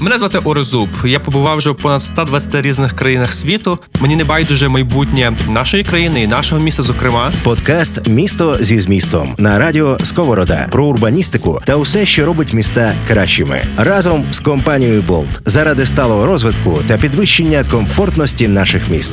Мене звати Орезуб. Я побував вже в понад 120 різних країнах світу. Мені не байдуже майбутнє нашої країни і нашого міста. Зокрема, Подкаст Місто зі змістом на радіо Сковорода про урбаністику та усе, що робить міста кращими, разом з компанією Болт заради сталого розвитку та підвищення комфортності наших міст.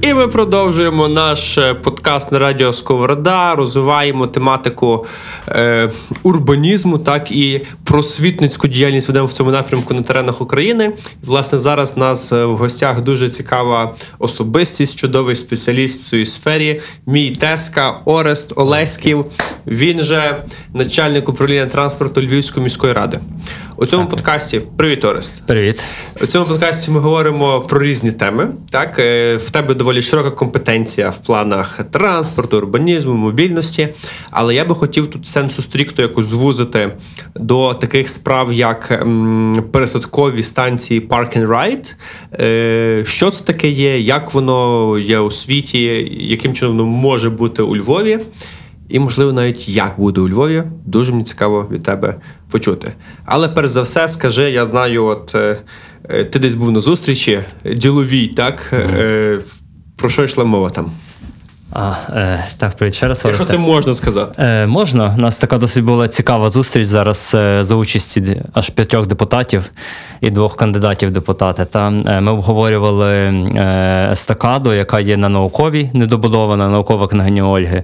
І ми продовжуємо наш е, подкаст на радіо Сковорода, розвиваємо тематику е, урбанізму, так і просвітницьку діяльність ведемо в цьому напрямку на теренах України. Власне, зараз у нас е, в гостях дуже цікава особистість, чудовий спеціаліст в цій сфері. Мій теска Орест Олеськів. Він же начальник управління транспорту Львівської міської ради. У цьому подкасті привіт, Орест. Привіт. У цьому подкасті ми говоримо про різні теми. Так, Е, в тебе доволі широка компетенція в планах транспорту, урбанізму, мобільності. Але я би хотів тут сенсу стрікто якось звузити до таких справ, як пересадкові станції Park and Ride. Е, Що це таке є, як воно є у світі, яким чином воно може бути у Львові. І, можливо, навіть як буде у Львові, дуже мені цікаво від тебе почути. Але перш за все, скажи, я знаю, от е, е, ти десь був на зустрічі діловій, так? Е, Про що йшла мова там? А, е, так, привіт ще раз. Якщо це можна сказати. Е, можна. У нас така досить була цікава зустріч зараз е, за участі аж п'ятьох депутатів і двох кандидатів депутати. Та е, ми обговорювали е, естакаду, яка є на науковій, недобудована наукова княгиня Ольги,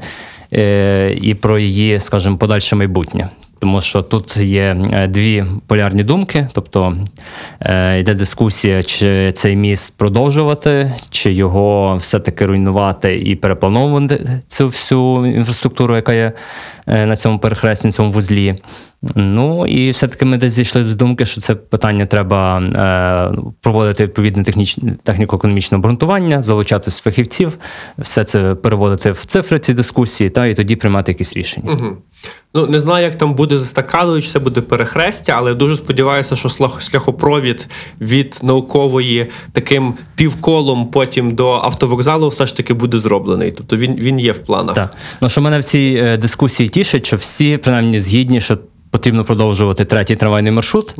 і про її, скажімо, подальше майбутнє. Тому що тут є е, дві полярні думки, тобто е, йде дискусія, чи цей міст продовжувати, чи його все-таки руйнувати і переплановувати цю всю інфраструктуру, яка є е, на цьому перехресті, на цьому вузлі. Ну і все-таки ми десь зійшли до думки, що це питання треба е, проводити відповідне техніко-економічне обґрунтування, залучати фахівців, все це переводити в цифри ці дискусії, та і тоді приймати якісь рішення. Угу. Ну, не знаю, як там буде з чи це буде перехрестя, але дуже сподіваюся, що шлях- шляхопровід від наукової таким півколом потім до автовокзалу все ж таки буде зроблений. Тобто він, він є в планах. Так. Ну, що мене в цій е, дискусії тішить, що всі принаймні згідні, що потрібно продовжувати третій трамвайний маршрут,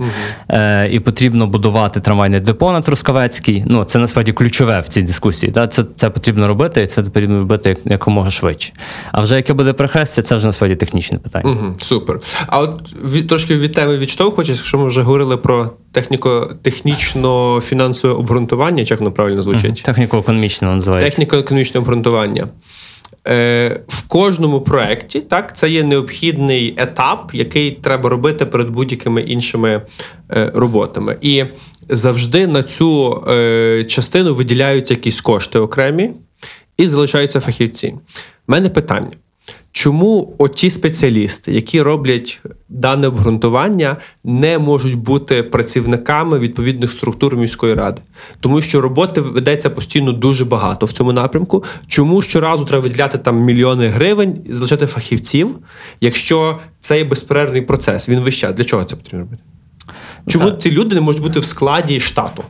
е, і потрібно будувати трамвайне депо на Трускавецькій. Ну, це насправді ключове в цій дискусії. Да? Це, це потрібно робити, і це потрібно робити як- якомога швидше. А вже яке буде перехрестя, це вже насправді технічне питання. Угу, супер. А от від, трошки від теми відштовхуючись, якщо ми вже говорили про техніко-технічно-фінансове обґрунтування, чи як воно правильно звучить? Техніко-економічно називається. Техніко-економічне обґрунтування. Е, в кожному проєкті так, це є необхідний етап, який треба робити перед будь-якими іншими е, роботами. І завжди на цю е, частину виділяються якісь кошти окремі і залишаються фахівці. У мене питання. Чому оті спеціалісти, які роблять дане обґрунтування, не можуть бути працівниками відповідних структур міської ради? Тому що роботи ведеться постійно дуже багато в цьому напрямку. Чому щоразу треба виділяти там мільйони гривень і залишати фахівців, якщо це є безперервний процес? Він весь час. Для чого це потрібно робити? Чому так. ці люди не можуть бути в складі штату?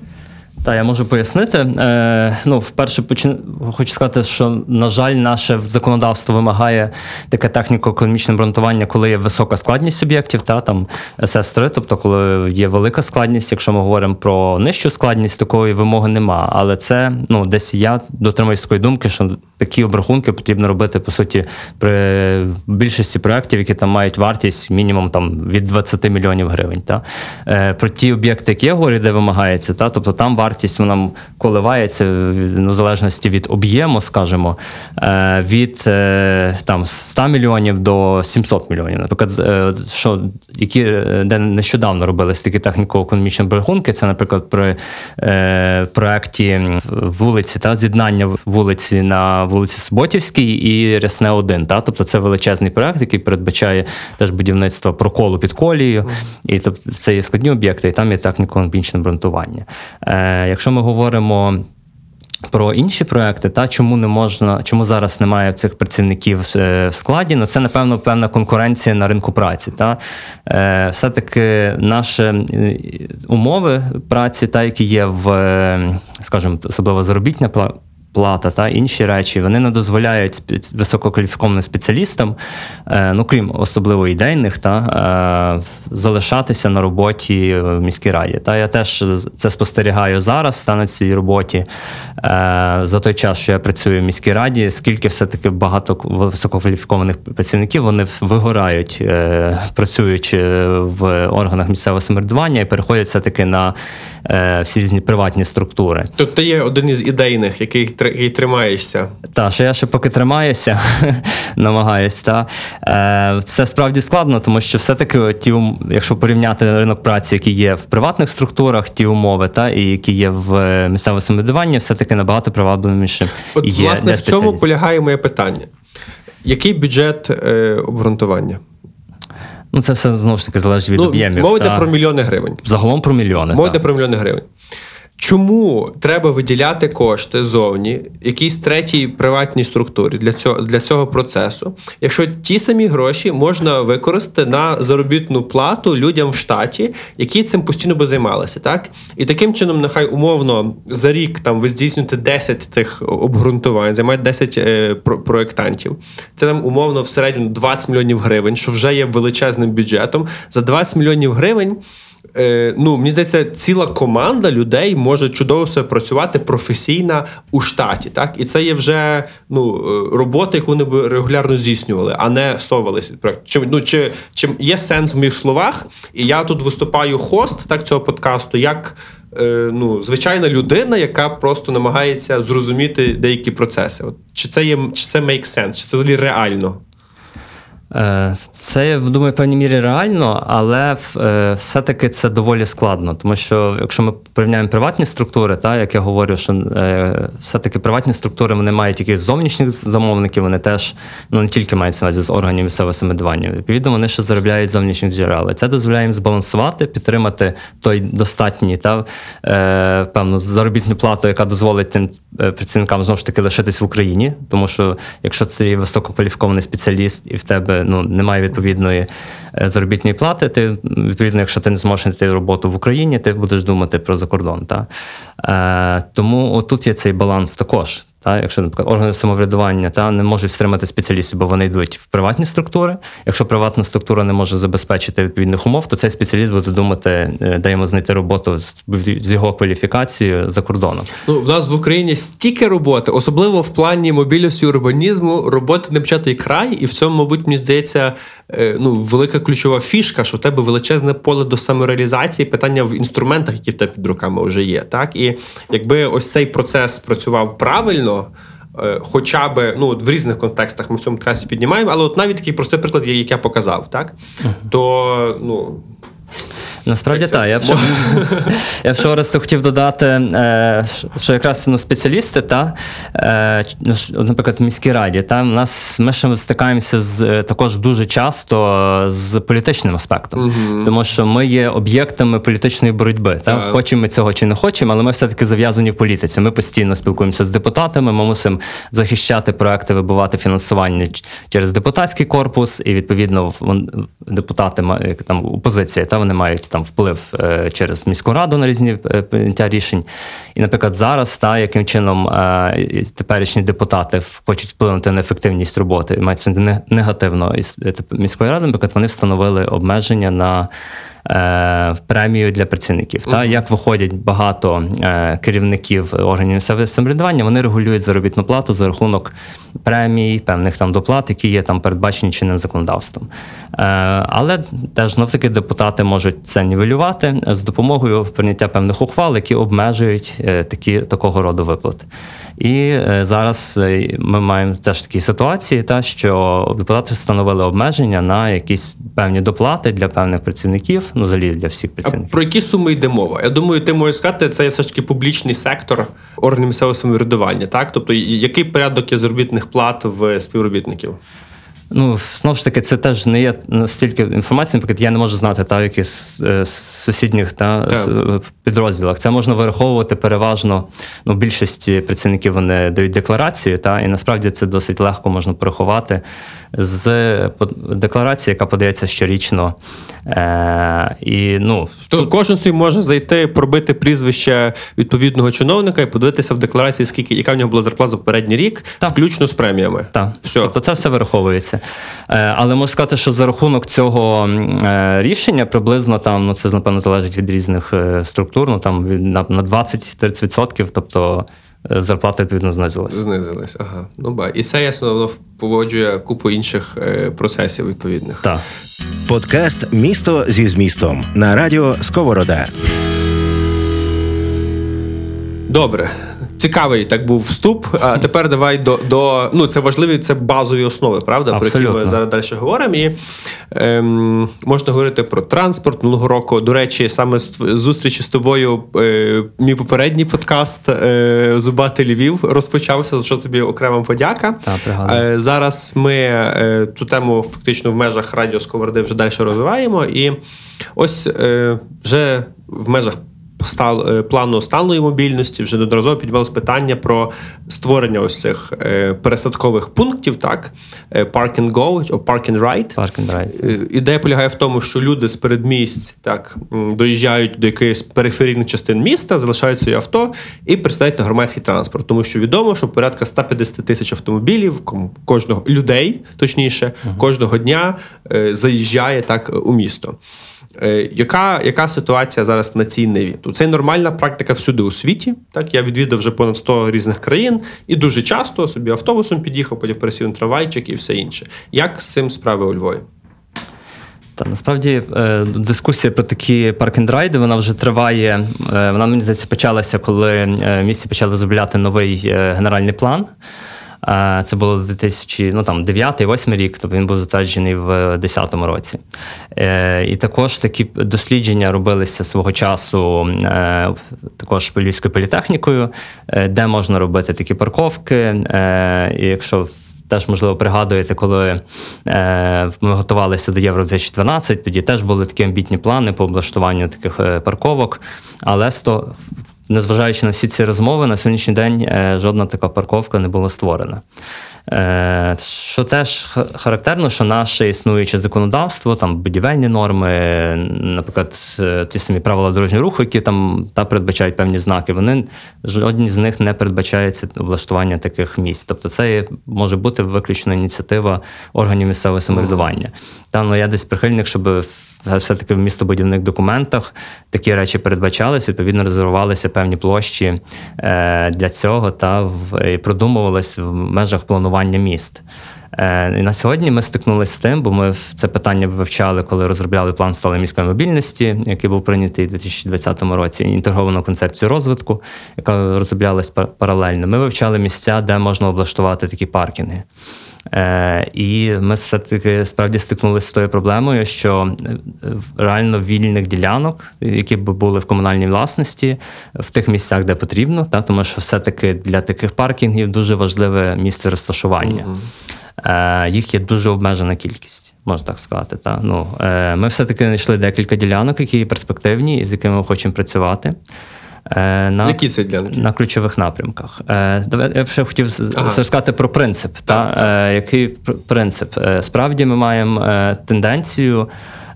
Та я можу пояснити. Е, ну, вперше почин... хочу сказати, що, на жаль, наше законодавство вимагає таке техніко-економічне обґрунтування, коли є висока складність суб'єктів, та там СС3, тобто коли є велика складність. Якщо ми говоримо про нижчу складність, такої вимоги нема. Але це ну, десь я дотримуюсь такої думки, що такі обрахунки потрібно робити по суті при більшості проєктів, які там мають вартість мінімум там від 20 мільйонів гривень. Та? Е, про ті об'єкти, які я говорю, де вимагається, та? тобто там вартість вона коливається в залежності від об'єму, скажімо, е, від е, там 100 мільйонів до 700 мільйонів. Наприклад, е, що які де нещодавно робились такі техніко-економічні обрахунки, це, наприклад, при проєкті вулиці та з'єднання вулиці на вулиці Суботівській і Рясне 1. Та? Тобто це величезний проєкт, який передбачає теж будівництво проколу під колією. І тобто це є складні об'єкти, і там є техніко-економічне обґрунтування. Е, якщо ми говоримо. Про інші проекти, та чому не можна, чому зараз немає цих працівників е, в складі? Ну це напевно певна конкуренція на ринку праці. Та е, все-таки наші умови праці, та які є в, скажімо, особливо заробітня плата та інші речі, вони не дозволяють висококваліфікованим спеціалістам, е, ну крім особливо ідейних, та, е, залишатися на роботі в міській раді. Та я теж це спостерігаю зараз та, на цій роботі. Е, за той час, що я працюю в міській раді, скільки все-таки багато висококваліфікованих працівників вони вигорають, працюючи в органах місцевого самоврядування і переходять все-таки на е, всі різні приватні структури. Тобто є один із ідейних, який, який тримаєшся. Та, що я ще поки тримаюся, намагаюсь. Та. Е, це справді складно, тому що все-таки ті, якщо порівняти ринок праці, який є в приватних структурах, ті умови, та, і які є в е, місцевому самоврядуванні, все-таки набагато привабливішим От, є власне, в цьому полягає моє питання. Який бюджет е, обґрунтування? Ну, це все знову ж таки залежить від ну, об'ємів. мова йде про мільйони гривень. Загалом про мільйони. Мова йде про мільйони гривень. Чому треба виділяти кошти зовні якійсь третій приватній структурі для цього, для цього процесу, якщо ті самі гроші можна використати на заробітну плату людям в штаті, які цим постійно би займалися, так? І таким чином, нехай умовно за рік там ви здійснюєте 10 тих обґрунтувань, займають 10 е, про- проєктантів. Це там умовно в середньому 20 мільйонів гривень, що вже є величезним бюджетом. За 20 мільйонів гривень. Е, ну, мені здається, ціла команда людей може чудово все працювати професійна у штаті. Так? І це є вже ну, е, робота, яку вони б регулярно здійснювали, а не совалися. Чи, ну, чи, чи є сенс в моїх словах? І я тут виступаю хост так, цього подкасту, як е, ну, звичайна людина, яка просто намагається зрозуміти деякі процеси. От, чи це є чи це make sense, чи це взагалі реально? Е, Це, я думаю, в певній мірі реально, але е, все-таки це доволі складно. Тому що якщо ми порівняємо приватні структури, та, як я говорю, що е, все-таки приватні структури вони мають якихось зовнішніх замовників, вони теж ну, не тільки мають увазі з органів місцевого самоврядування. Відповідно, вони ще заробляють зовнішніх джерел. І Це дозволяє їм збалансувати, підтримати той достатній та е, певну заробітну плату, яка дозволить тим працівникам знову ж таки лишитись в Україні. Тому що якщо це висококваліфікований спеціаліст і в тебе ну, немає відповідної е, заробітної плати, ти відповідно, якщо ти не зможеш знайти роботу в Україні, ти будеш думати про закордон. Та? Е, тому отут є цей баланс також. Та, якщо, наприклад, органи самоврядування та, не можуть втримати спеціалістів, бо вони йдуть в приватні структури. Якщо приватна структура не може забезпечити відповідних умов, то цей спеціаліст буде думати, де йому знайти роботу з, його кваліфікацією за кордоном. Ну, в нас в Україні стільки роботи, особливо в плані мобільності урбанізму, роботи не початий край, і в цьому, мабуть, мені здається, ну, велика ключова фішка, що в тебе величезне поле до самореалізації, питання в інструментах, які в тебе під руками вже є. Так? І якби ось цей процес працював правильно. е, Хоча би ну в різних контекстах ми в цьому трасі піднімаємо, але от навіть такий простий приклад, як я показав, так то ну Насправді так. Я б я б Оресте, хотів додати, е, що якраз ну, спеціалісти, та, е, ну, наприклад, в міській раді, та, у нас, ми ще стикаємося з, е, також дуже часто з політичним аспектом, тому що ми є об'єктами політичної боротьби. Та? Так. Хочемо ми цього чи не хочемо, але ми все-таки зав'язані в політиці. Ми постійно спілкуємося з депутатами, ми мусимо захищати проекти, вибивати фінансування через депутатський корпус, і відповідно депутати там опозиція, та вони мають там вплив е, через міську раду на різні е, прийняття рішень. І, наприклад, зараз та яким чином е, теперішні депутати хочуть вплинути на ефективність роботи, мається негативно із міської ради, наприклад, вони встановили обмеження на. Е, Премію для працівників. Та як виходять багато е, керівників органів самоврядування, вони регулюють заробітну плату за рахунок премій, певних там доплат, які є там передбачені чинним законодавством. Е, але теж знов таки депутати можуть це нівелювати з допомогою прийняття певних ухвал, які обмежують е, такі такого роду виплати. І е, зараз ми маємо теж такі ситуації, та що депутати встановили обмеження на якісь певні доплати для певних працівників, ну взагалі для всіх А працівників. про які суми йде мова? Я думаю, ти можеш сказати, це все ж таки публічний сектор органів місцевого самоврядування, так? Тобто, який порядок є заробітних плат в співробітників? Ну, знову ж таки, це теж не є настільки інформації, наприклад, я не можу знати та, в якихось е, сусідніх та, підрозділах. Це можна вираховувати переважно. Ну, більшість працівників вони дають декларацію, та, і насправді це досить легко можна порахувати. З декларації, яка подається щорічно. Е, і, ну, То тут... кожен собі може зайти, пробити прізвище відповідного чиновника і подивитися в декларації, скільки яка в нього була зарплата за попередній рік, так. включно з преміями. Так. Все. Тобто це все вираховується. Е, але можу сказати, що за рахунок цього е, рішення приблизно там, ну це напевно залежить від різних е, структур, ну там на, на 20-30%, тобто. Е, зарплата відповідно знизилася. Знизилась, ага. Ну ба. І це ясно воно поводжує купу інших е, процесів відповідних. Так. Подкаст Місто зі змістом на радіо Сковорода. Добре, цікавий так був вступ. А тепер давай до до ну це важливі, це базові основи, правда, Абсолютно. про які ми зараз далі говоримо. І ем, можна говорити про транспорт минулого року. До речі, саме з зустрічі з тобою, е, мій попередній подкаст е, Зубати Львів розпочався. За що тобі окрема подяка. Так, е, Зараз ми е, цю тему фактично в межах радіо Сковороди вже далі розвиваємо. І ось е, вже в межах. Е, плану сталої мобільності вже неодноразово піднімалось питання про створення ось цих е, пересадкових пунктів, так е, Park and Go, о Park and Ride. Park and Ride. Ідея полягає в тому, що люди з передмість так доїжджають до якихось периферійних частин міста, залишають своє авто і пересідають на громадський транспорт, тому що відомо, що порядка 150 тисяч автомобілів кожного людей, точніше, uh-huh. кожного дня заїжджає так у місто. Е, яка яка ситуація зараз на цій ниві? Це нормальна практика всюди у світі. Так, Я відвідав вже понад 100 різних країн і дуже часто собі автобусом під'їхав, потім пересів на трамвайчик і все інше. Як з цим справи у Львові? Та насправді е, дискусія про такі паркінг-райди, вона вже триває. Е, вона мені здається почалася, коли місті почали розробляти новий генеральний план. Це було 2000, ну там 9-8 рік, тобто він був затверджений в 2010 році. Е, і також такі дослідження робилися свого часу е, також Львівською політехнікою, е, де можна робити такі парковки. І якщо Теж, можливо, пригадуєте, коли е, ми готувалися до Євро 2012, тоді теж були такі амбітні плани по облаштуванню таких е, парковок. Але незважаючи на всі ці розмови, на сьогоднішній день е, жодна така парковка не була створена. Е, що теж характерно, що наше існуюче законодавство, там будівельні норми, наприклад, е, ті самі правила дорожнього руху, які там та передбачають певні знаки, вони жодні з них не передбачається облаштування таких місць. Тобто, це може бути виключно ініціатива органів місцевого самоврядування. Та ну я десь прихильник, щоб все-таки в містобудівних документах такі речі передбачалися, відповідно, резервувалися певні площі е, для цього та і продумувалися в межах планування міст. Е, і На сьогодні ми стикнулися з тим, бо ми це питання вивчали, коли розробляли план сталої міської мобільності, який був прийнятий у 2020 році, інтегровану концепцію розвитку, яка розроблялась паралельно. Ми вивчали місця, де можна облаштувати такі паркінги. Е, І ми все-таки справді стикнулися з тою проблемою, що е, реально вільних ділянок, які б були в комунальній власності, в тих місцях, де потрібно, та, тому що все-таки для таких паркінгів дуже важливе місце розташування. Е, Їх є дуже обмежена кількість, можна так сказати. Та? Ну, е, Ми все-таки знайшли декілька ділянок, які є перспективні і з якими ми хочемо працювати. Е, на Які це ділянки? на ключових напрямках. Е, я б ще хотів ага. сказати про принцип. Так, та, так. Який принцип? Справді ми маємо тенденцію.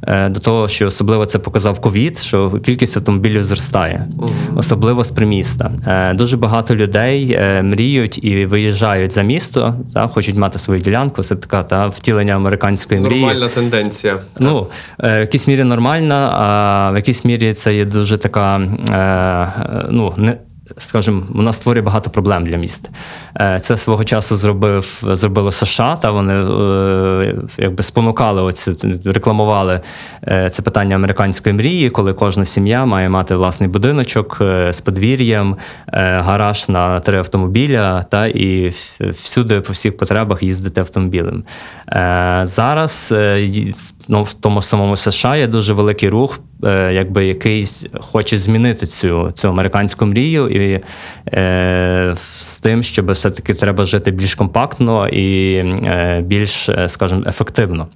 Е, до того, що особливо це показав ковід, що кількість автомобілів зростає, особливо з приміста. Е, дуже багато людей е, мріють і виїжджають за місто, та хочуть мати свою ділянку. Це така та втілення американської мрії. Нормальна тенденція. Ну в якійсь мірі нормальна, а в якійсь мірі це є дуже така ну не скажімо, вона створює багато проблем для міст. Е, це свого часу зробив зробило США, та вони е, якби спонукали оці, рекламували е, це питання американської мрії, коли кожна сім'я має мати власний будиночок з подвір'ям, гараж на три автомобіля, та і всюди по всіх потребах їздити автомобілем. Зараз ну, в тому самому США є дуже великий рух, якби якийсь хоче змінити цю цю американську мрію і е, з тим, щоб все-таки треба жити більш компактно і е, більш, е, скажімо, ефективно.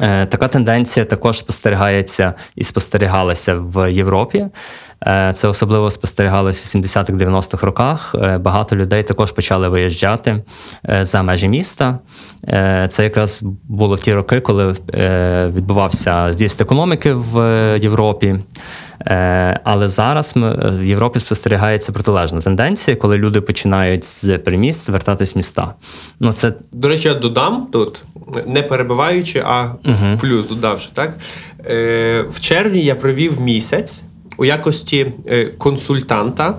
Е, така тенденція також спостерігається і спостерігалася в Європі. Е, це особливо спостерігалося в 70-х-90-х роках. Е, багато людей також почали виїжджати за межі міста. Це якраз було в ті роки, коли відбувався з'їзд економіки в Європі. Але зараз ми в Європі спостерігається протилежна тенденція, коли люди починають з приміст вертатись в міста. Ну це до речі, я додам тут не перебиваючи, а в плюс додавши. Так? Е, В червні я провів місяць у якості е, консультанта.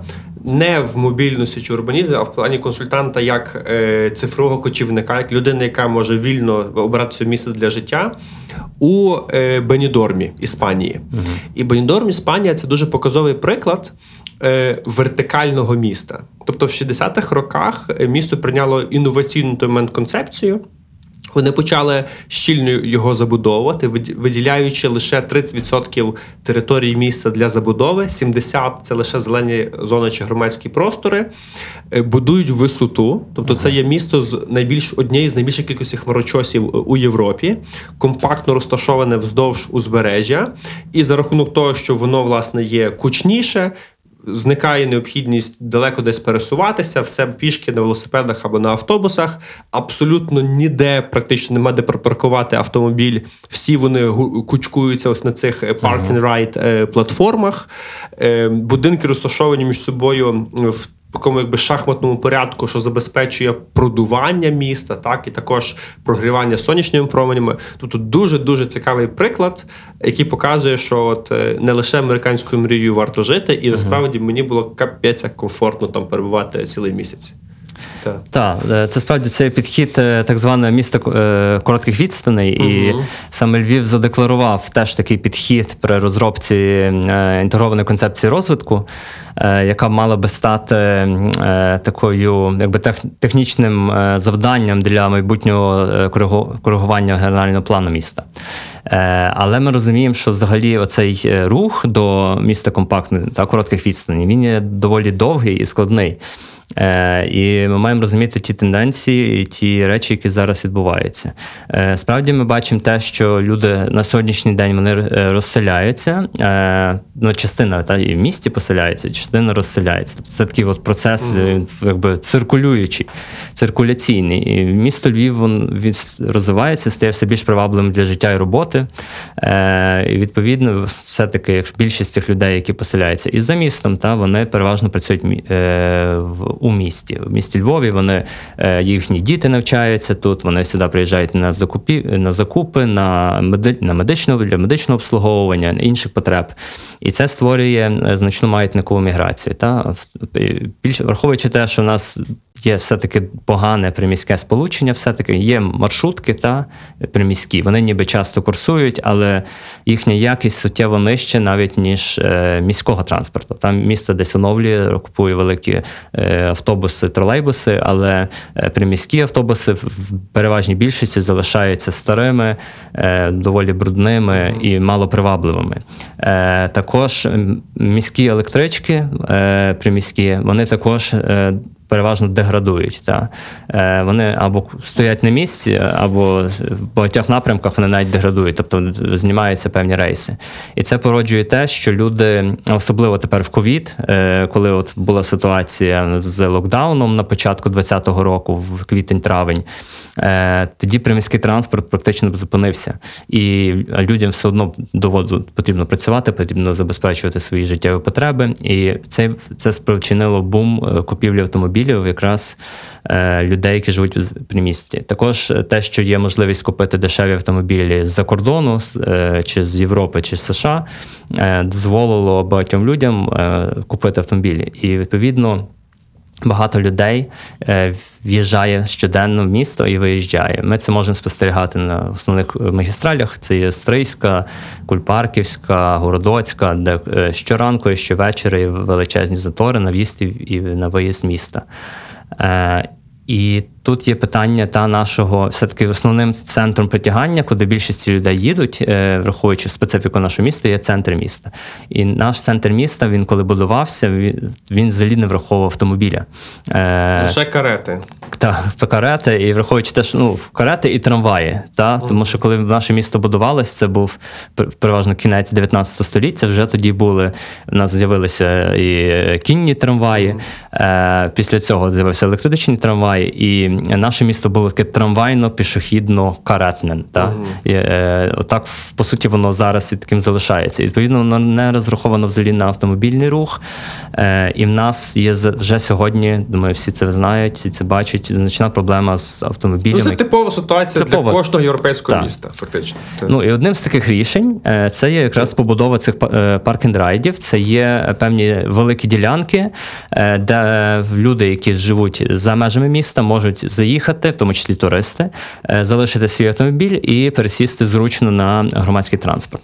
Не в мобільності чи урбанізмі, а в плані консультанта як е, цифрового кочівника, як людина, яка може вільно обрати це місце для життя у е, Бенідормі, Іспанії. uh І Бенідорм, Іспанія це дуже показовий приклад е, вертикального міста. Тобто, в 60-х роках місто прийняло інноваційну той момент концепцію. Вони почали щільно його забудовувати, виділяючи лише 30% території міста для забудови, 70% – це лише зелені зони чи громадські простори, е, будують висоту. Тобто, це є місто з найбільш однієї з найбільших кількості хмарочосів у Європі, компактно розташоване вздовж узбережжя, і за рахунок того, що воно власне є кучніше зникає необхідність далеко десь пересуватися, все пішки на велосипедах або на автобусах. Абсолютно ніде практично нема де припаркувати автомобіль. Всі вони кучкуються ось на цих park and ride платформах. Е, будинки розташовані між собою в такому якби шахматному порядку, що забезпечує продування міста, так і також прогрівання сонячними променями. Тобто дуже дуже цікавий приклад, який показує, що от е, не лише американською мрією варто жити, і насправді мені було капець як комфортно там перебувати цілий місяць. Так, Так, е, це справді цей підхід е, так званого міста коротких відстаней, угу. і саме Львів задекларував теж такий підхід при розробці інтегрованої концепції розвитку. Е, яка мала би стати е, такою, якби технічним е, завданням для майбутнього коригування генерального плану міста. Але ми розуміємо, що взагалі оцей рух до міста компактних та коротких відстаней він є доволі довгий і складний. Е, І ми маємо розуміти ті тенденції і ті речі, які зараз відбуваються. Е, Справді ми бачимо те, що люди на сьогоднішній день вони е, розселяються. Е, ну, Частина та і в місті поселяється, частина розселяється. Тобто це такий от процес, mm. якби циркулюючий, циркуляційний. І Місто Львів він розвивається, стає все більш привабливим для життя і роботи. Е, І відповідно, все-таки, якщо більшість цих людей, які поселяються і за містом, та вони переважно працюють е, в у місті. В місті Львові вони е, їхні діти навчаються тут. Вони сюди приїжджають на закупі на закупи, на меди, на медичне для медичного обслуговування, інших потреб. І це створює е, значну маятникову міграцію. Та більше враховуючи те, що у нас є все-таки погане приміське сполучення, все-таки є маршрутки та приміські. Вони ніби часто курсують, але їхня якість суттєво нижча навіть ніж е, міського транспорту. Там місто десь оновлює, купує великі автобуси, тролейбуси, але е, приміські автобуси в переважній більшості залишаються старими, е, доволі брудними і малопривабливими. Е, також міські електрички приміські, вони також переважно деградують. Та. Е, Вони або стоять на місці, або в багатьох напрямках вони навіть деградують, тобто знімаються певні рейси. І це породжує те, що люди, особливо тепер в ковід, е, коли от була ситуація з локдауном на початку 2020 року, в квітень-травень. Е, тоді приміський транспорт практично зупинився, і людям все одно доводу потрібно працювати, потрібно забезпечувати свої життєві потреби. І це це спричинило бум е, купівлі автомобілів, якраз е, людей, які живуть в примісті. Також те, що є можливість купити дешеві автомобілі з-за кордону, чи з Європи, чи з США, дозволило багатьом людям купити автомобілі. І відповідно. Багато людей е, в'їжджає щоденно в місто і виїжджає. Ми це можемо спостерігати на основних магістралях. Це є Стрийська, Кульпарківська, Городоцька, де е, щоранку і щовечора є величезні затори на в'їзд і на виїзд міста. Е, і тут є питання та нашого все-таки основним центром притягання, куди більшість людей їдуть, е, враховуючи специфіку нашого міста, є центр міста. І наш центр міста, він коли будувався, він, він взагалі не враховував автомобіля. Е, Лише карети. та карети, і враховуючи те, що ну карети і трамваї. Та тому, що коли наше місто будувалось, це був переважно кінець 19 століття. Вже тоді були у нас з'явилися і кінні трамваї. Е, після цього з'явився електричний трамвай, і наше місто було таке трамвайно-пішохідно-каретне. Та і, е, отак, по суті, воно зараз і таким залишається. І, відповідно, воно не розраховано взагалі на автомобільний рух. Е, і в нас є вже сьогодні, думаю, всі це знають, всі це бачать. Значна проблема з Ну, автомобілями. це типова ситуація Типова. для кожного європейського Так. міста, фактично. Так. Ну і одним з таких рішень е, це є якраз побудова цих паркінг-райдів. Це є певні великі ділянки, е, де люди, які живуть за межами міста, можуть заїхати, в тому числі туристи, е, залишити свій автомобіль і пересісти зручно на громадський транспорт.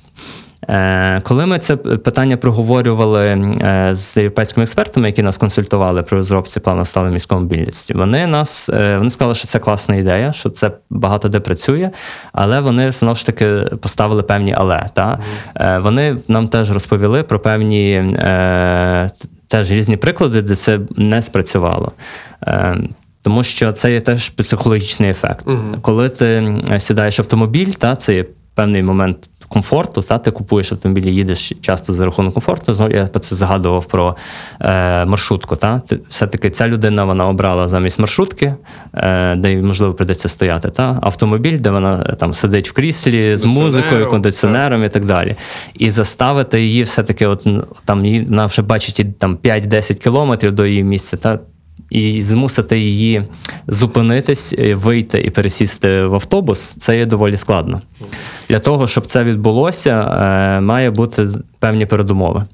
Е, Коли ми це питання проговорювали е, з європейськими експертами, які нас консультували при розробці плану сталої міської мобільності, вони нас вони сказали, що це класна ідея, що це багато де працює, але вони знову ж таки поставили певні але. Та? Е, Вони нам теж розповіли про певні теж різні приклади, де це не спрацювало. Тому що це є теж психологічний ефект. Коли ти сідаєш в автомобіль, та, це є певний момент комфорту, та ти купуєш автомобіль, і їдеш часто за рахунок комфорту. Знову я це згадував про е, маршрутку. Та? Ти, все-таки ця людина вона обрала замість маршрутки, е, де їй, можливо прийдеться стояти. Та? Автомобіль, де вона е, там сидить в кріслі з музикою, кондиціонером і так далі. І заставити її все-таки, от там її вона вже бачить там 5-10 кілометрів до її місця. Та? І змусити її зупинитись, е, вийти і пересісти в автобус, це є доволі складно. Для того, щоб це відбулося, е, має бути певні передумови.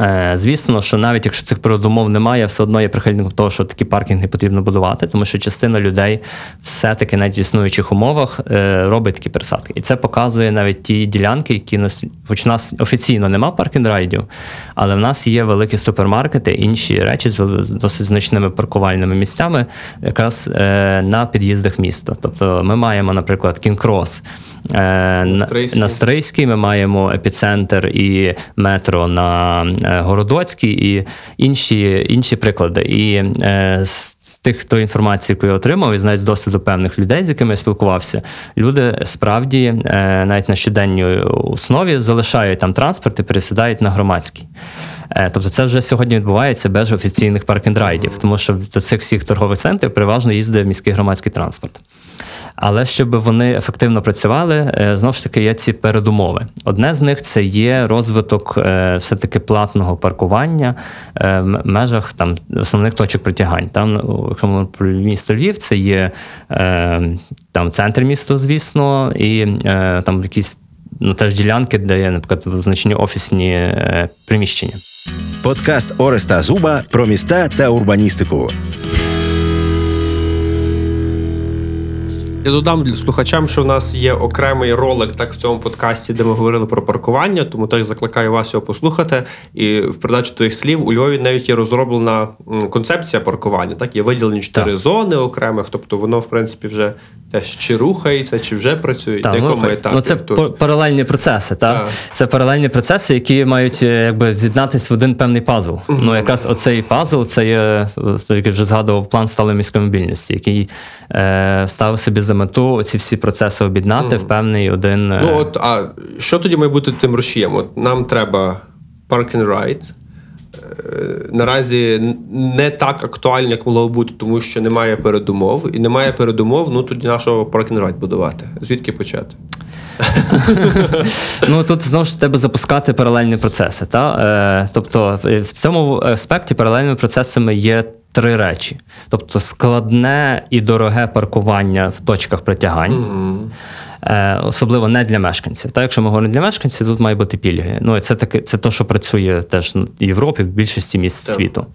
Е, Звісно, що навіть якщо цих передумов немає, все одно є прихильником того, що такі паркінги потрібно будувати, тому що частина людей все-таки навіть в існуючих умовах е, робить такі пересадки. І це показує навіть ті ділянки, які нас, хоч у нас офіційно нема паркінг-райдів, але в нас є великі супермаркети, інші речі з досить значними паркувальними місцями, якраз е, на під'їздах міста. Тобто ми маємо, наприклад, Кінкрос. Е, на- Стрийський. ми маємо епіцентр і метро на е, Городоцькій, і інші, інші приклади. І е, з тих, хто інформацію, яку я отримав, і знаю з досвіду певних людей, з якими я спілкувався, люди справді навіть на щоденній основі залишають там транспорт і пересідають на громадський. Е, Тобто це вже сьогодні відбувається без офіційних паркінг-райдів, тому що до цих всіх торгових центрів переважно їздить міський громадський транспорт. Але щоб вони ефективно працювали, е, знову ж таки є ці передумови. Одне з них це є розвиток е, все-таки платного паркування в межах там основних точок притягань. Там, якщо про місто Львів, це є там центр міста, звісно, і там якісь ну, теж ділянки, де є, наприклад, визначені офісні е, приміщення. Подкаст Ореста Зуба про міста та урбаністику. Я додам для слухачам, що в нас є окремий ролик так в цьому подкасті, де ми говорили про паркування, тому теж закликаю вас його послухати. І в передачі твоїх слів у Львові навіть є розроблена концепція паркування. Так, є виділені чотири зони окремих, тобто воно, в принципі, вже теж чи рухається, чи вже працює, Так, на якому ну, етапі. ну, це пар- паралельні процеси, так? Так. Це паралельні процеси, які мають е, якби з'єднатися в один певний пазл. Ну, якраз оцей пазл це є, е, як я вже згадував, план сталої міської мобільності, який е, ставив собі за мету ці всі процеси об'єднати в певний один. е, Ну от, а що тоді має бути тим рушієм? От нам треба parking right. Е, Наразі не так актуально, як могло бути, тому що немає передумов. І немає передумов, ну тоді нашого right будувати. Звідки почати? Ну тут знову ж треба запускати паралельні процеси. Та? Е, тобто в цьому аспекті паралельними процесами є три речі: тобто складне і дороге паркування в точках притягань. Е, особливо не для мешканців. Та якщо ми говоримо для мешканців, тут має бути пільги. Ну і це таке, це те, що працює теж в Європі, в більшості міст Так. світу.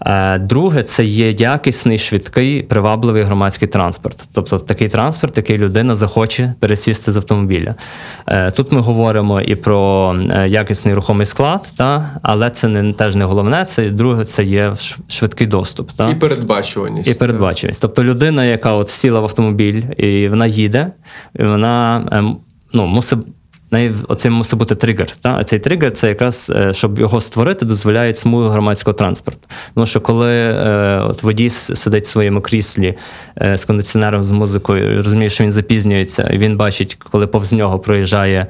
Е, друге, це є якісний, швидкий, привабливий громадський транспорт. Тобто такий транспорт, який людина захоче пересісти з автомобіля. Е, тут ми говоримо і про е, якісний рухомий склад, та, але це не теж не головне. Це друге, це є швидкий доступ. Та? І передбачуваність. І передбаченість. Тобто людина, яка от сіла в автомобіль і вона їде, і вона ем, ну, мусить. Неї мусить бути тригер. Та? А цей тригер це якраз, е, щоб його створити, дозволяє смуги громадського транспорту. Тому що коли е, от водій сидить в своєму кріслі е, з кондиціонером, з музикою, розуміє, що він запізнюється, і він бачить, коли повз нього проїжджає е,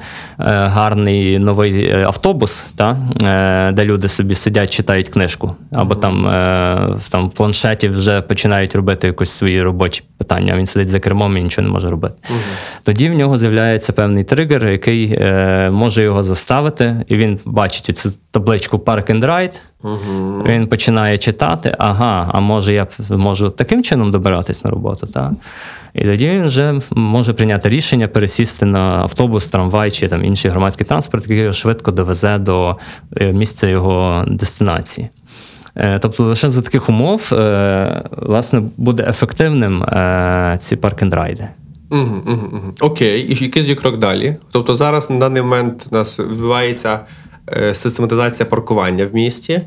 гарний новий е, автобус, та? Е, де люди собі сидять, читають книжку, або там, е, там в планшеті вже починають робити якось свої робочі питання. а Він сидить за кермом і нічого не може робити. Тоді в нього з'являється певний тригер, який е, може його заставити, і він бачить цю табличку Park and Ride. Він починає читати: ага, а може я можу таким чином добиратись на роботу, так? І тоді він вже може прийняти рішення пересісти на автобус, трамвай чи там інший громадський транспорт, який його швидко довезе до е, місця його дестинації. Е, Тобто лише за таких умов е, власне буде ефективним ці парк-н-райди. Окей, і який крок далі? Тобто зараз на даний момент у нас відбувається е, систематизація паркування в місті.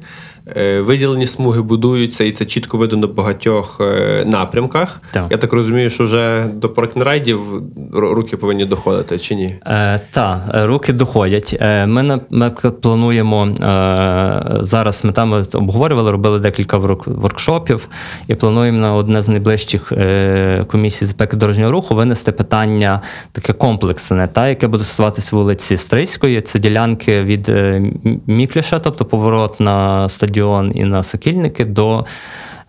Е, виділені смуги будуються, і це чітко видно на багатьох е, напрямках. Так. Я так розумію, що вже до паркінрайдів руки повинні доходити, чи ні? Е, так, руки доходять. Е, ми, на- плануємо е, зараз. Ми там обговорювали, робили декілька воркшопів і плануємо на одне з найближчих е, комісій з безпеки дорожнього руху винести питання таке комплексне, та, яке буде стосуватися вулиці Стрийської. Це ділянки від е, М- Мікліша, тобто поворот на стадіон і на Сокільники до.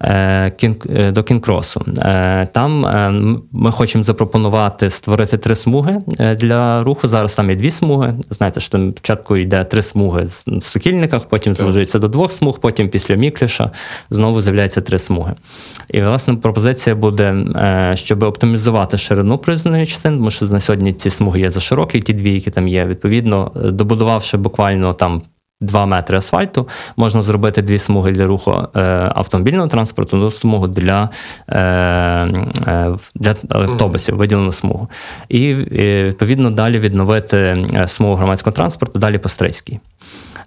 е, е, до Кінкросу. Е, Там ми хочемо запропонувати створити три смуги для руху. Зараз там є дві смуги. Знаєте, що там спочатку йде три смуги в Сокільниках, потім звужується до двох смуг, потім після Мікліша знову з'являється три смуги. І власне пропозиція буде, щоб оптимізувати ширину проїзної частини, тому що на сьогодні ці смуги є за широкі, ті дві, які там є. Відповідно, добудувавши буквально там 2 метри асфальту, можна зробити дві смуги для руху е, автомобільного транспорту, одну смугу для, е, е, для автобусів, виділену смугу. І відповідно далі відновити смугу громадського транспорту, далі по Стрийській.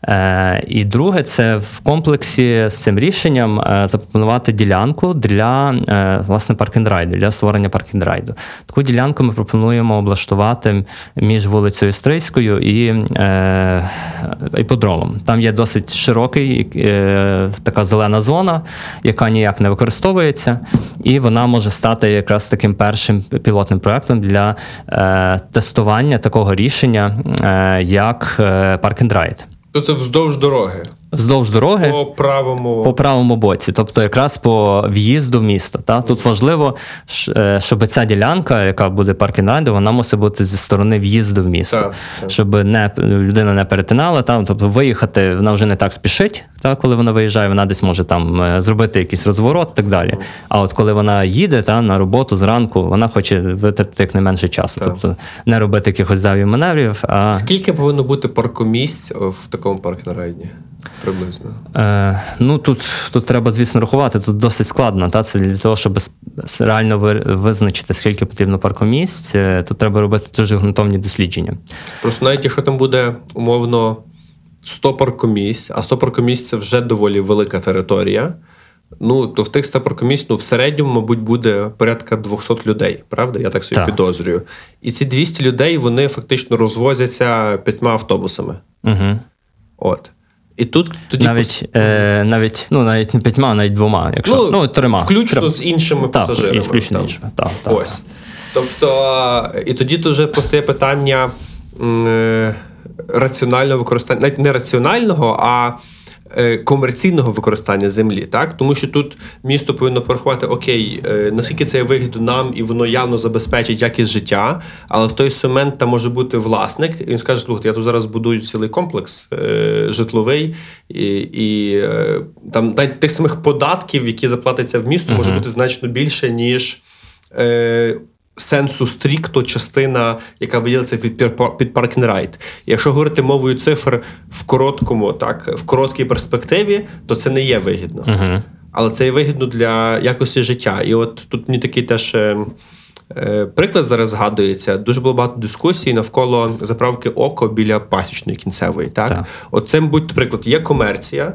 Е, і друге, це в комплексі з цим рішенням е, запропонувати ділянку для е, власне паркіндрайду, для створення паркіндрайду. Таку ділянку ми пропонуємо облаштувати між вулицею Стрийською і іподромом. Там є досить широкий така зелена зона, яка ніяк не використовується, і вона може стати якраз таким першим пілотним проектом для тестування такого рішення, як park and ride. То це вздовж дороги. Вздовж дороги По правому. по правому боці, тобто якраз по в'їзду в місто. Та? Тут важливо, е, щоб ця ділянка, яка буде паркінг вона мусить бути зі сторони в'їзду в місто, Так, так. щоб не, людина не перетинала. Та? Тобто виїхати вона вже не так спішить, та? коли вона виїжджає, вона десь може там е, зробити якийсь розворот і так далі. А от коли вона їде та, на роботу зранку, вона хоче витратити як найменше часу. Так. Тобто не робити якихось зайвих маневрів, а Скільки повинно бути паркомісць в такому паркінрайді? Приблизно. Е, ну тут, тут треба, звісно, рахувати. Тут досить складно. Та? Це для того, щоб реально визначити, скільки потрібно паркомісць, е, тут треба робити дуже ґрунтовні дослідження. Просто навіть якщо там буде умовно 100 паркомісць, а 100 паркомісць це вже доволі велика територія. Ну, то в тих 100 паркомісць, ну, в середньому, мабуть, буде порядка 200 людей, правда? Я так собі Так. підозрюю. І ці 200 людей вони фактично розвозяться п'ятьма автобусами. Угу. От. І тут тоді Навіть, е, навіть, ну, навіть не п'ятьма, навіть двома, якщо ну, ну, трьома. Включно Трьома. з іншими Так, пасажирами. і включно з іншими. Так, так. Ось. Тобто, і тоді тут вже постає питання м, е, раціонального використання, навіть не раціонального, а комерційного використання землі. Так? Тому що тут місто повинно порахувати, окей, е, наскільки це вигідно нам, і воно явно забезпечить якість життя, але в той момент там може бути власник, і він скаже: слухайте, я тут зараз будую цілий комплекс е, житловий, і, і е, там навіть тих самих податків, які заплатяться в місто, може бути значно більше, ніж. Сенсу стрікто частина, яка виділиться під паркінг райт. Якщо говорити мовою цифр в короткому, так в короткій перспективі, то це не є вигідно. Угу. Але це є вигідно для якості життя. І от тут мені такий теж. Е, е, приклад зараз згадується. Дуже було багато дискусій навколо заправки око біля пасічної кінцевої. Так, так. от це, мабуть, приклад є комерція,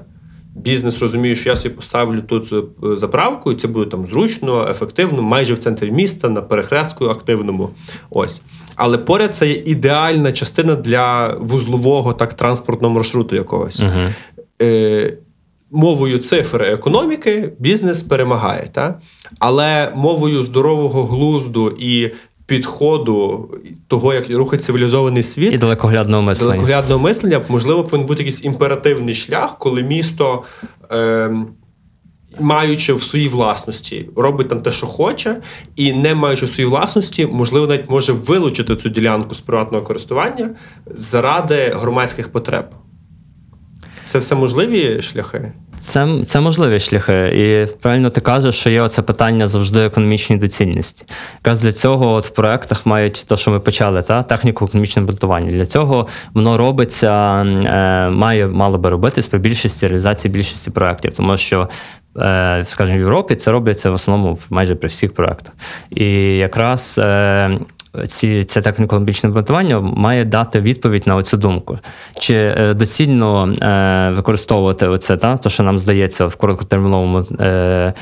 бізнес розуміє, що я собі поставлю тут е, заправку, і це буде там зручно, ефективно, майже в центрі міста, на перехрестку активному. Ось. Але поряд це є ідеальна частина для вузлового так транспортного маршруту якогось. Угу. Е, Мовою цифр економіки бізнес перемагає, та? але мовою здорового глузду і підходу того, як рухає цивілізований світ і далекоглядного мислення. Далекоглядного мислення, можливо, повинен бути якийсь імперативний шлях, коли місто. Е, Маючи в своїй власності, робить там те, що хоче, і не маючи в своїй власності, можливо, навіть може вилучити цю ділянку з приватного користування заради громадських потреб. Це все можливі шляхи? Це це можливі шляхи. І правильно ти кажеш, що є оце питання завжди економічної доцільності. Якраз для цього от в проектах мають те, що ми почали, та техніку економічного будування. Для цього воно робиться, е, має мало би робитись при більшості реалізації більшості проєктів, тому що. Е, скажімо, в Європі це робиться в основному майже при всіх проектах. І якраз ці Ця техніка логічного обґрунтування має дати відповідь на оцю думку. Чи е, доцільно е, використовувати оце, та, то, що нам здається в короткотерміновому. Е,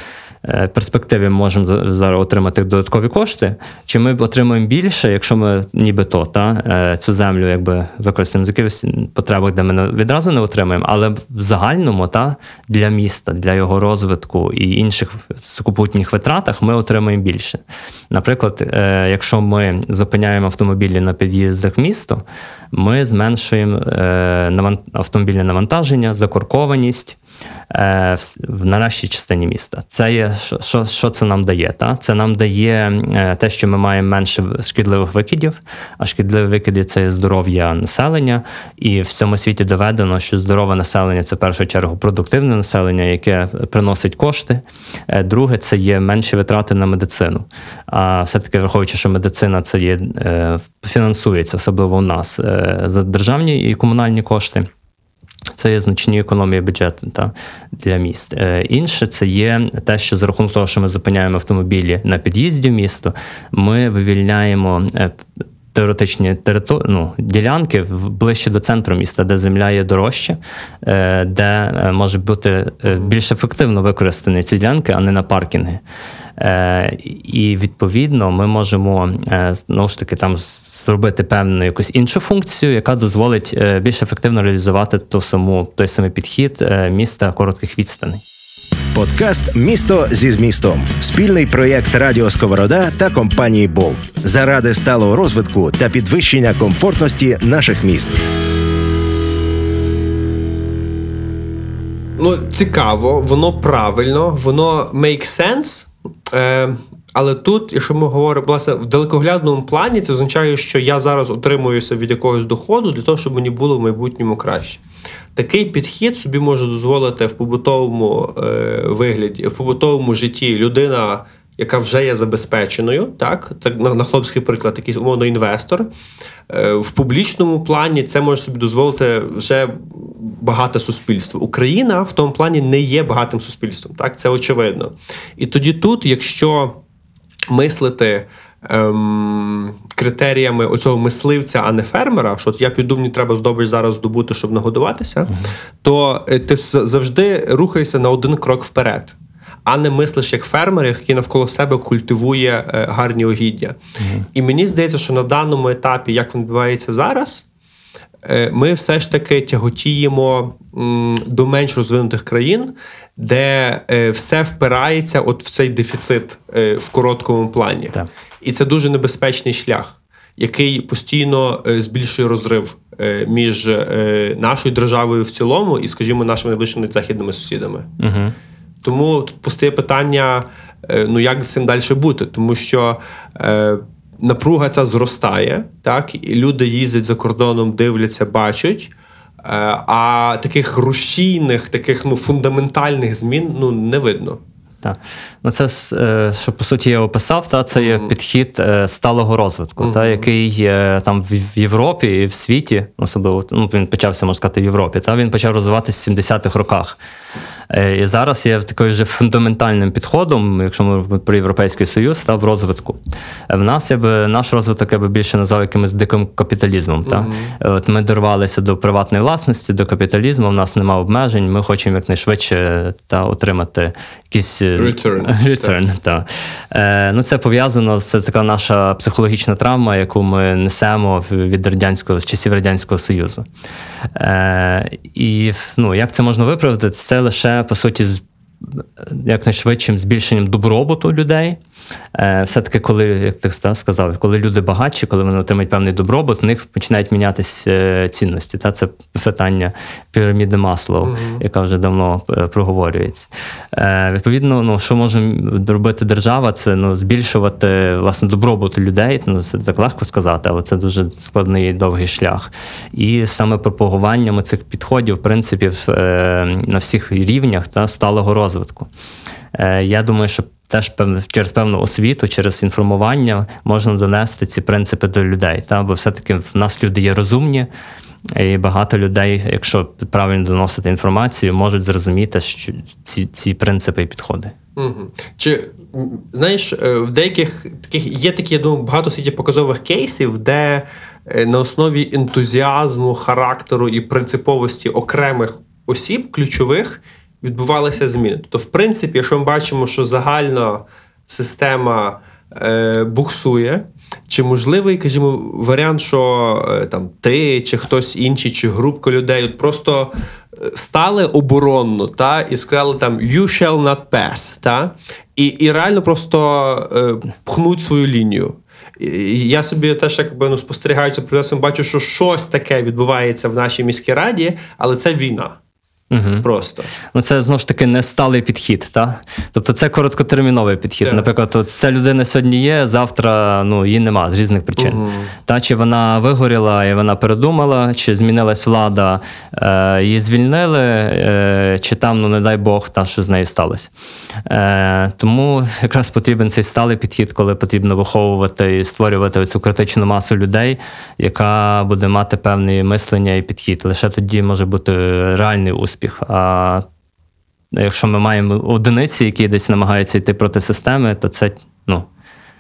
перспективі можемо зараз отримати додаткові кошти, чи ми отримуємо більше, якщо ми нібито та, е, цю землю якби використаємо з якихось потребах, де ми відразу не отримаємо, але в загальному та, для міста, для його розвитку і інших сукупутніх витратах ми отримуємо більше. Наприклад, е, якщо ми зупиняємо автомобілі на під'їздах в місто, ми зменшуємо автомобільне навантаження, закоркованість. Е, в нарешті частині міста. Це є що що, це нам дає? Та? Це нам дає е, те, що ми маємо менше шкідливих викидів, а шкідливі викиди це здоров'я населення, і в цьому світі доведено, що здорове населення це в першу чергу продуктивне населення, яке приносить кошти. Е, друге, це є менші витрати на медицину. А все-таки враховуючи, що медицина це є фінансується, особливо у нас за державні і комунальні кошти. Це є значні економії бюджету та, для міст. Е, інше це є те, що за рахунок того, що ми зупиняємо автомобілі на під'їзді в місто, ми вивільняємо. Е, теоретичні територ... ну, ділянки ближче до центру міста, де земля є дорожча, е, де може бути більш ефективно використані ці ділянки, а не на паркінги. Е, і відповідно ми можемо е, знову ж таки там зробити певну якусь іншу функцію, яка дозволить е, більш ефективно реалізувати ту саму той самий підхід міста коротких відстаней. Подкаст Місто зі змістом спільний проєкт Радіо Сковорода та компанії Болт заради сталого розвитку та підвищення комфортності наших міст. Ну, цікаво, воно правильно, воно make sense. Е, Але тут, якщо ми говоримо власне, в далекоглядному плані, це означає, що я зараз утримуюся від якогось доходу для того, щоб мені було в майбутньому краще. Такий підхід собі може дозволити в побутовому е, вигляді, в побутовому житті людина. Яка вже є забезпеченою, так це на, на хлопський приклад, якийсь умовно інвестор. Е, в публічному плані це може собі дозволити вже багате суспільство. Україна в тому плані не є багатим суспільством. Так, це очевидно. І тоді тут, якщо мислити. Ем, критеріями оцього мисливця, а не фермера, що от я піду, мені треба здобич зараз здобути, щоб нагодуватися, uh-huh. то е, ти завжди рухаєшся на один крок вперед, а не мислиш як фермер, який навколо себе культивує е, гарні угіддя. Uh-huh. І мені здається, що на даному етапі, як він відбувається зараз, ми все ж таки тяготіємо до менш розвинутих країн, де е, все впирається от в цей дефіцит е, в короткому плані. Так. І це дуже небезпечний шлях, який постійно збільшує розрив між нашою державою в цілому і, скажімо, нашими найближчими західними сусідами. Угу. Тому тут постає питання: ну як з цим далі бути, тому що напруга ця зростає, так і люди їздять за кордоном, дивляться, бачать. Е, а таких рушійних, таких ну фундаментальних змін ну не видно. Так. Ну, це е, що по суті я описав, та це є підхід е, сталого розвитку, та, який є там в Європі і в світі, особливо ну, він почався, можна сказати, в Європі. Та він почав розвиватися в 70-х роках. Е, І зараз є таким вже фундаментальним підходом, якщо ми про Європейський Союз, та в розвитку. Е, В нас я би наш розвиток я би більше назвав якимось диким капіталізмом. Та? Е, От ми дорвалися до приватної власності, до капіталізму. У нас немає обмежень. Ми хочемо якнайшвидше та отримати якісь е, Return. Return, так. Е, ну, це пов'язано з така наша психологічна травма, яку ми несемо від радянського з часів радянського союзу. Е, і ну, як це можна виправити? Це лише по суті з якнайшвидшим збільшенням добробуту людей. Е, Все-таки, коли, як ти сказав, коли люди багатші, коли вони отримають певний добробут, в них починають мінятися е, цінності. Та? Це питання піраміди Маслоу, яка вже давно е, проговорюється. Відповідно, ну, що може робити держава, це ну, збільшувати власне добробут людей. Ну, це так легко сказати, але це дуже складний і довгий шлях. І саме пропагуванням цих підходів, в принципі, на всіх рівнях та сталого розвитку. Я думаю, що теж через певну освіту, через інформування можна донести ці принципи до людей. Та? Бо все-таки в нас люди є розумні, і багато людей, якщо правильно доносити інформацію, можуть зрозуміти що ці, ці принципи і підходи. Угу. Чи знаєш, е, в деяких таких є такі, я думаю, багато світі показових кейсів, де е, на основі ентузіазму, характеру і принциповості окремих осіб, ключових, відбувалися зміни. Тобто, в принципі, якщо ми бачимо, що загальна система е, буксує, чи можливий, кажімо, варіант, що е, там ти, чи хтось інший, чи групка людей от просто е, стали оборонно та, і сказали там you shall not pass, та, і, і реально просто е, пхнуть свою лінію. Я собі теж якби ну, спостерігаючи процесом, бачу, що щось таке відбувається в нашій міській раді, але це війна. Угу. Просто. Ну, це знову ж таки не сталий підхід, та? Тобто це короткотерміновий підхід. Так. Наприклад, от ця людина сьогодні є, завтра ну, її нема з різних причин. Та, чи вона вигоріла і вона передумала, чи змінилась влада, е, її звільнили, е, чи там, ну не дай Бог, та, що з нею сталося. Е, тому якраз потрібен цей сталий підхід, коли потрібно виховувати і створювати цю критичну масу людей, яка буде мати певне мислення і підхід. Лише тоді може бути реальний успіх. А якщо ми маємо одиниці, які десь намагаються йти проти системи, то це, ну,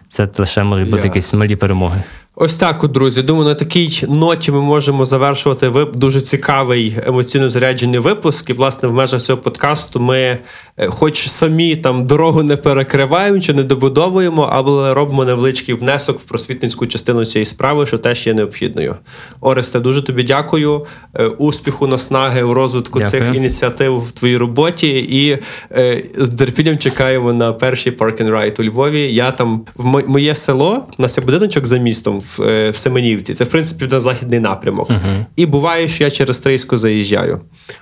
це лише можуть бути yeah. якісь малі перемоги. Ось так, от, друзі. Думаю, на такій ноті ми можемо завершувати вип... дуже цікавий емоційно заряджений випуск. І, власне, в межах цього подкасту ми, е, хоч самі там дорогу не перекриваємо чи не добудовуємо, але робимо невеличкий внесок в просвітницьку частину цієї справи, що теж є необхідною. Оресте, дуже тобі дякую. Е, Успіху, наснаги у розвитку Дякую. цих ініціатив в твоїй роботі. І е, з терпінням чекаємо на перший Park and Ride у Львові. Я там в мо- моє село, у нас є будиночок за містом в, е, в Семенівці. Це в принципі на західний напрямок. І буває, що я через Трийську заїжджаю.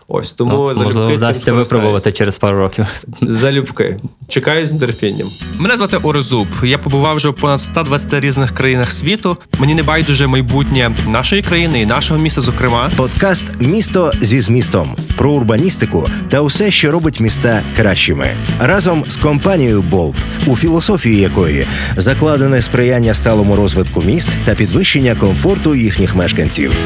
Ось тому От, можливо, вдасться випробувати через пару років. Залюбки. Чекаю з нетерпінням. Мене звати Орезуб. Я побував вже в понад 120 різних країнах світу. Мені не байдуже майбутнє нашої країни і нашого міста, зокрема. Подкаст Місто зі змістом про урбаністику та усе, що робить міста кращими. Разом з компанією Болт, у філософії якої закладене сприяння сталому розвитку міст та підвищення комфорту їхніх мешканців.